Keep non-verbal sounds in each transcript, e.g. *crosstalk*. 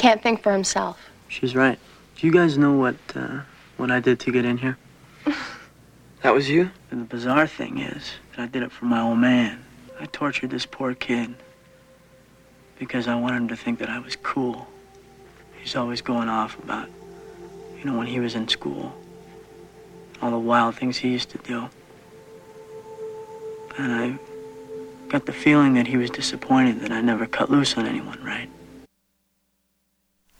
can't think for himself. She's right. Do you guys know what uh, what I did to get in here? *laughs* That was you? And the bizarre thing is that I did it for my old man. I tortured this poor kid because I wanted him to think that I was cool. He's always going off about, you know, when he was in school, all the wild things he used to do. And I got the feeling that he was disappointed that I never cut loose on anyone, right?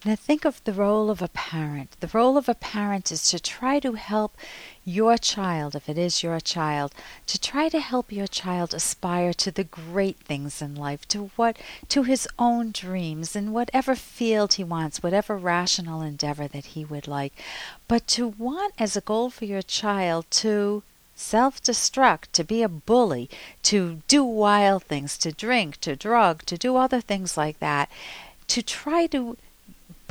Now, think of the role of a parent. The role of a parent is to try to help your child, if it is your child, to try to help your child aspire to the great things in life, to what to his own dreams in whatever field he wants, whatever rational endeavor that he would like. But to want as a goal for your child to self destruct, to be a bully, to do wild things, to drink, to drug, to do other things like that, to try to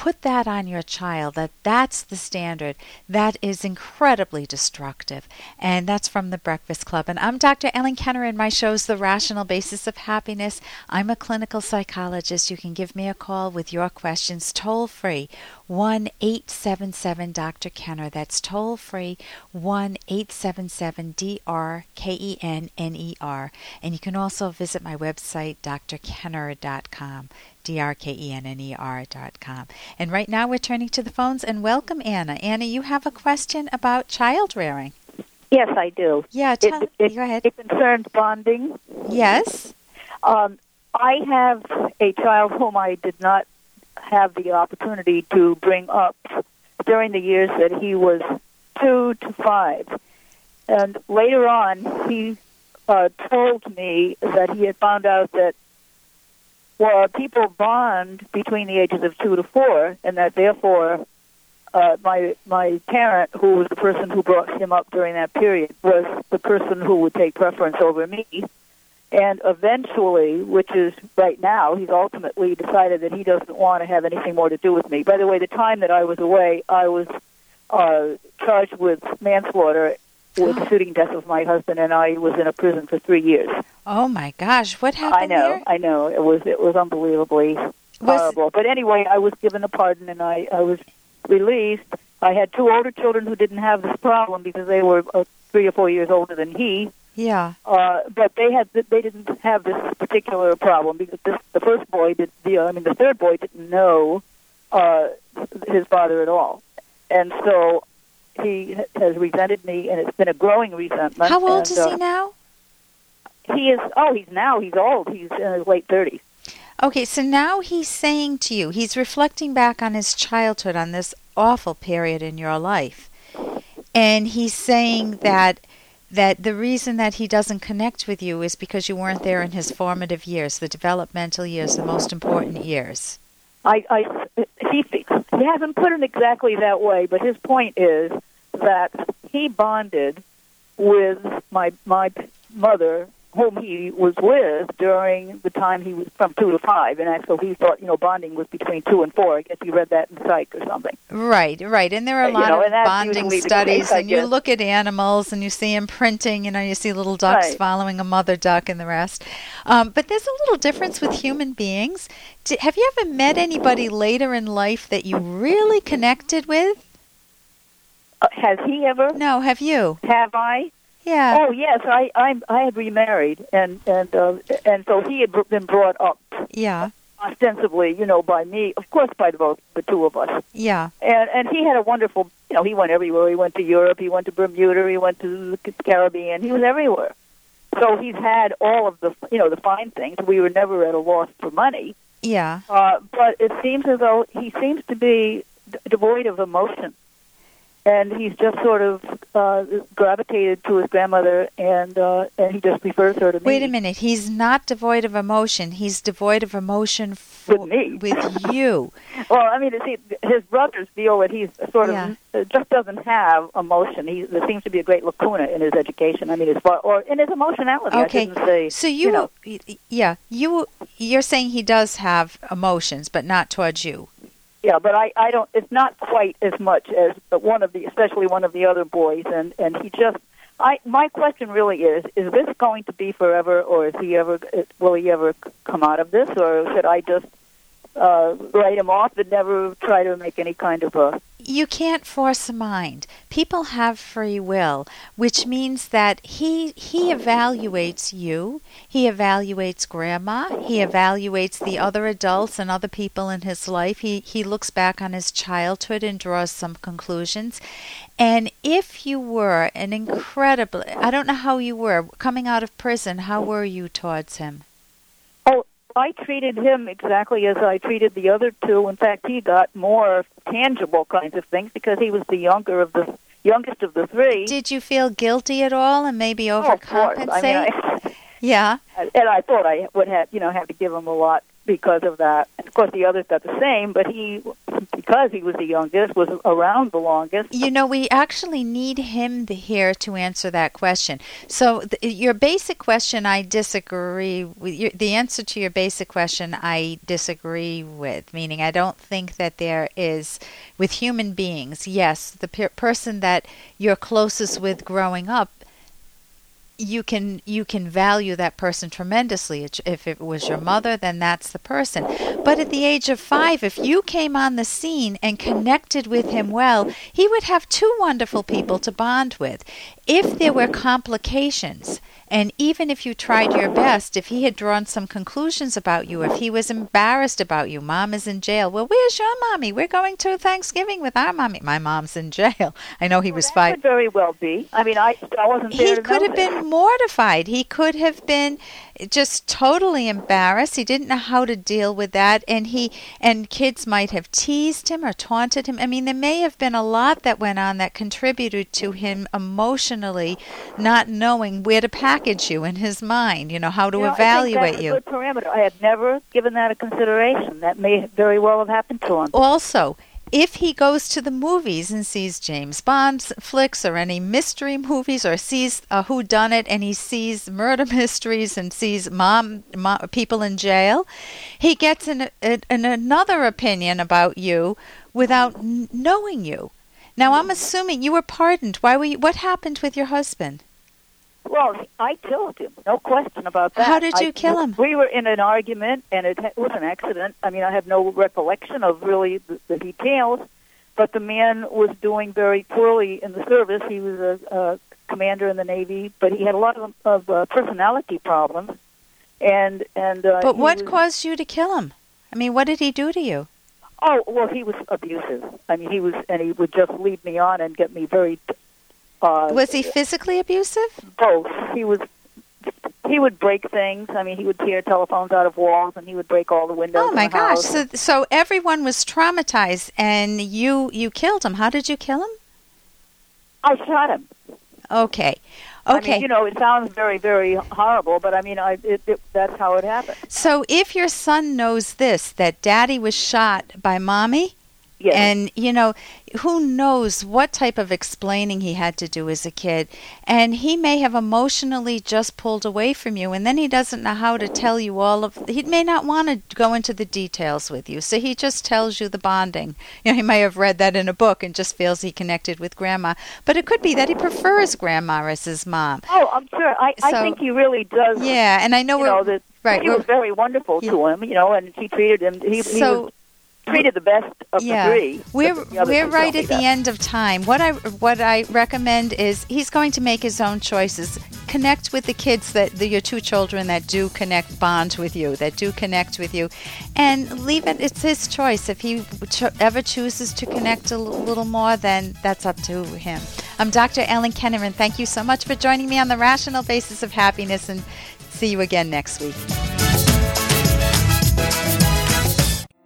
put that on your child that that's the standard that is incredibly destructive and that's from the breakfast club and i'm dr ellen kenner and my show is the rational basis of happiness i'm a clinical psychologist you can give me a call with your questions toll free 1 877 Dr. Kenner. That's toll free 1 877 D R K E N N E R. And you can also visit my website, drkenner.com. D-R-K-E-N-N-E-R dot com. And right now we're turning to the phones and welcome Anna. Anna, you have a question about child rearing. Yes, I do. Yeah, tell, it, it, go ahead. It concerns bonding. Yes. Um, I have a child whom I did not have the opportunity to bring up during the years that he was two to five. And later on, he uh, told me that he had found out that well, people bond between the ages of two to four, and that therefore uh, my my parent, who was the person who brought him up during that period, was the person who would take preference over me. And eventually, which is right now, he's ultimately decided that he doesn't want to have anything more to do with me. By the way, the time that I was away, I was uh, charged with manslaughter with the shooting death of my husband, and I was in a prison for three years. Oh my gosh, what happened I know, here? I know. It was it was unbelievably Was- horrible. But anyway, I was given a pardon, and I I was released. I had two older children who didn't have this problem because they were uh, three or four years older than he. Yeah. Uh, but they had they didn't have this particular problem because this, the first boy did the I mean the third boy didn't know uh, his father at all, and so he has resented me, and it's been a growing resentment. How old and, is uh, he now? He is. Oh, he's now he's old. He's in his late thirties. Okay, so now he's saying to you, he's reflecting back on his childhood, on this awful period in your life. And he's saying that that the reason that he doesn't connect with you is because you weren't there in his formative years, the developmental years, the most important years. I, I he he hasn't put it exactly that way, but his point is that he bonded with my my mother, whom he was with during the time he was from two to five, and actually he thought you know bonding was between two and four. I guess he read that in psych or something. Right, right. And there are a You lot know, of bonding studies, case, and you look at animals and you see imprinting, you know, you see little ducks Right. following a mother duck and the rest. Um, but there's a little difference with human beings. Have you ever met anybody later in life that you really connected with? Uh, has he ever? No, have you? Have I? Yeah. Oh yes, I I I had remarried, and and uh, and so he had been brought up Yeah. ostensibly, you know, by me, of course, by the both the two of us. Yeah. And and he had a wonderful, you know, he went everywhere. He went to Europe, he went to Bermuda, he went to the Caribbean. He was everywhere. So he's had all of the, you know, the fine things. We were never at a loss for money. Yeah. Uh, but it seems as though he seems to be d- devoid of emotion. And he's just sort of uh, gravitated to his grandmother, and uh, and he just prefers her to me. Wait a minute. He's not devoid of emotion. He's devoid of emotion for, With me. with you. *laughs* Well, I mean, see, his brothers feel that he's sort of Yeah. just doesn't have emotion. He there seems to be a great lacuna in his education. I mean, as far or in his emotionality. Okay. say. So you, you know, yeah, you you're saying he does have emotions, but not towards you. Yeah, but I, I don't. It's not quite as much as one of the, especially one of the other boys, and and he just. I my question really is: Is this going to be forever, or is he ever? Will he ever come out of this, or should I just uh, write him off and never try to make any kind of a you can't force a mind. People have free will, which means that he he evaluates you, he evaluates grandma, he evaluates the other adults and other people in his life. He he looks back on his childhood and draws some conclusions. And if you were an incredible I don't know how you were coming out of prison, how were you towards him? I treated him exactly as I treated the other two. In fact, he got more tangible kinds of things because he was the younger of the youngest of the three. Did you feel guilty at all and maybe overcompensate? Oh, I mean, I, *laughs* yeah. And I thought I would have, you know, have to give him a lot because of that. And of course, the others got the same, but he, because he was the youngest, was around the longest. You know, we actually need him here to answer that question. So, th- your basic question, I disagree with. Your, the answer to your basic question, I disagree with. Meaning, I don't think that there is with human beings. Yes, the per- person that you're closest with growing up you can you can value that person tremendously. If it was your mother then that's the person. But at the age of 5 if you came on the scene and connected with him well he would have two wonderful people to bond with if there were complications and even if you tried your best, if he had drawn some conclusions about you, if he was embarrassed about you, mom is in jail. Well, where's your mommy? We're going to Thanksgiving with our mommy. My mom's in jail. *laughs* I know he well, was that five. Could very well be. I mean, I I wasn't there. He could have been mortified. He could have been just totally embarrassed. He didn't know how to deal with that, and he and kids might have teased him or taunted him. I mean, there may have been a lot that went on that contributed to him emotionally not knowing where to package you in his mind. You know how to you know, evaluate I think that's you. A good parameter. I had never given that a consideration. That may very well have happened to him. Also, if he goes to the movies and sees James Bond flicks or any mystery movies or sees a who done it and he sees murder *laughs* mysteries and sees mom, mom people in jail, he gets an, an, another opinion about you without knowing you. Now I'm assuming you were pardoned. Why were you, what happened with your husband? Well, I killed him. No question about that. How did you I, kill him? We were in an argument, and it was an accident. I mean, I have no recollection of really the, the details, but the man was doing very poorly in the service. He was a, a commander in the Navy, but he had a lot of, of uh, personality problems. And and uh, but what was, caused you to kill him? I mean, what did he do to you? Oh well, he was abusive. I mean, he was, and he would just lead me on and get me very uh, was he physically abusive? Both. He was. He would break things. I mean, he would tear telephones out of walls, and he would break all the windows. Oh my gosh! House. So, so everyone was traumatized, and you you killed him. How did you kill him? I shot him. Okay. Okay. I mean, you know, it sounds very, very horrible, but I mean, I it, it, that's how it happened. So, if your son knows this, that Daddy was shot by Mommy, Yes. And, you know, who knows what type of explaining he had to do as a kid. And he may have emotionally just pulled away from you, and then he doesn't know how to tell you all of. He may not want to go into the details with you, so he just tells you the bonding. You know, he may have read that in a book and just feels he connected with Grandma. But it could be that he prefers Grandma as his mom. Oh, I'm sure. I, So- I think he really does. Yeah, and I know You we're. know that right, she we're- was very wonderful Yeah. to him, you know, and he treated him. He, he So- was treated the best of yeah, the three. we're the we're right at the that. end of time. What I what I recommend is he's going to make his own choices. Connect with the kids that the, your two children that do connect bond with you, that do connect with you, and leave it. It's his choice. If he cho- ever chooses to connect a l- little more, then that's up to him. I'm Dr. Ellen Kenner. Thank you so much for joining me on the Rational Basis of Happiness, and see you again next week.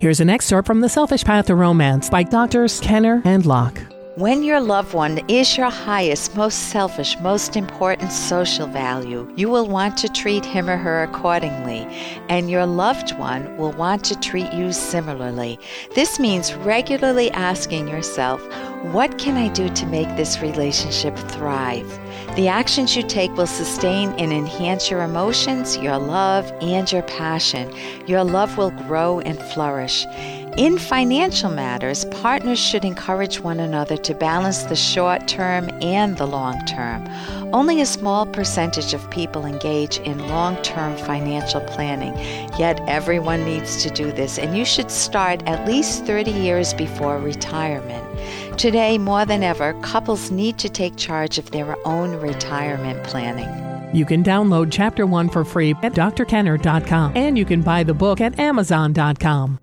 Here's an excerpt from The Selfish Path to Romance by Doctors Kenner and Locke. When your loved one is your highest, most selfish, most important social value, you will want to treat him or her accordingly, and your loved one will want to treat you similarly. This means regularly asking yourself, What can I do to make this relationship thrive? The actions you take will sustain and enhance your emotions, your love, and your passion. Your love will grow and flourish. In financial matters, partners should encourage one another to balance the short term and the long term. Only a small percentage of people engage in long term financial planning, yet everyone needs to do this, and you should start at least 30 years before retirement. Today, more than ever, couples need to take charge of their own retirement planning. You can download Chapter 1 for free at drkenner.com and you can buy the book at amazon.com.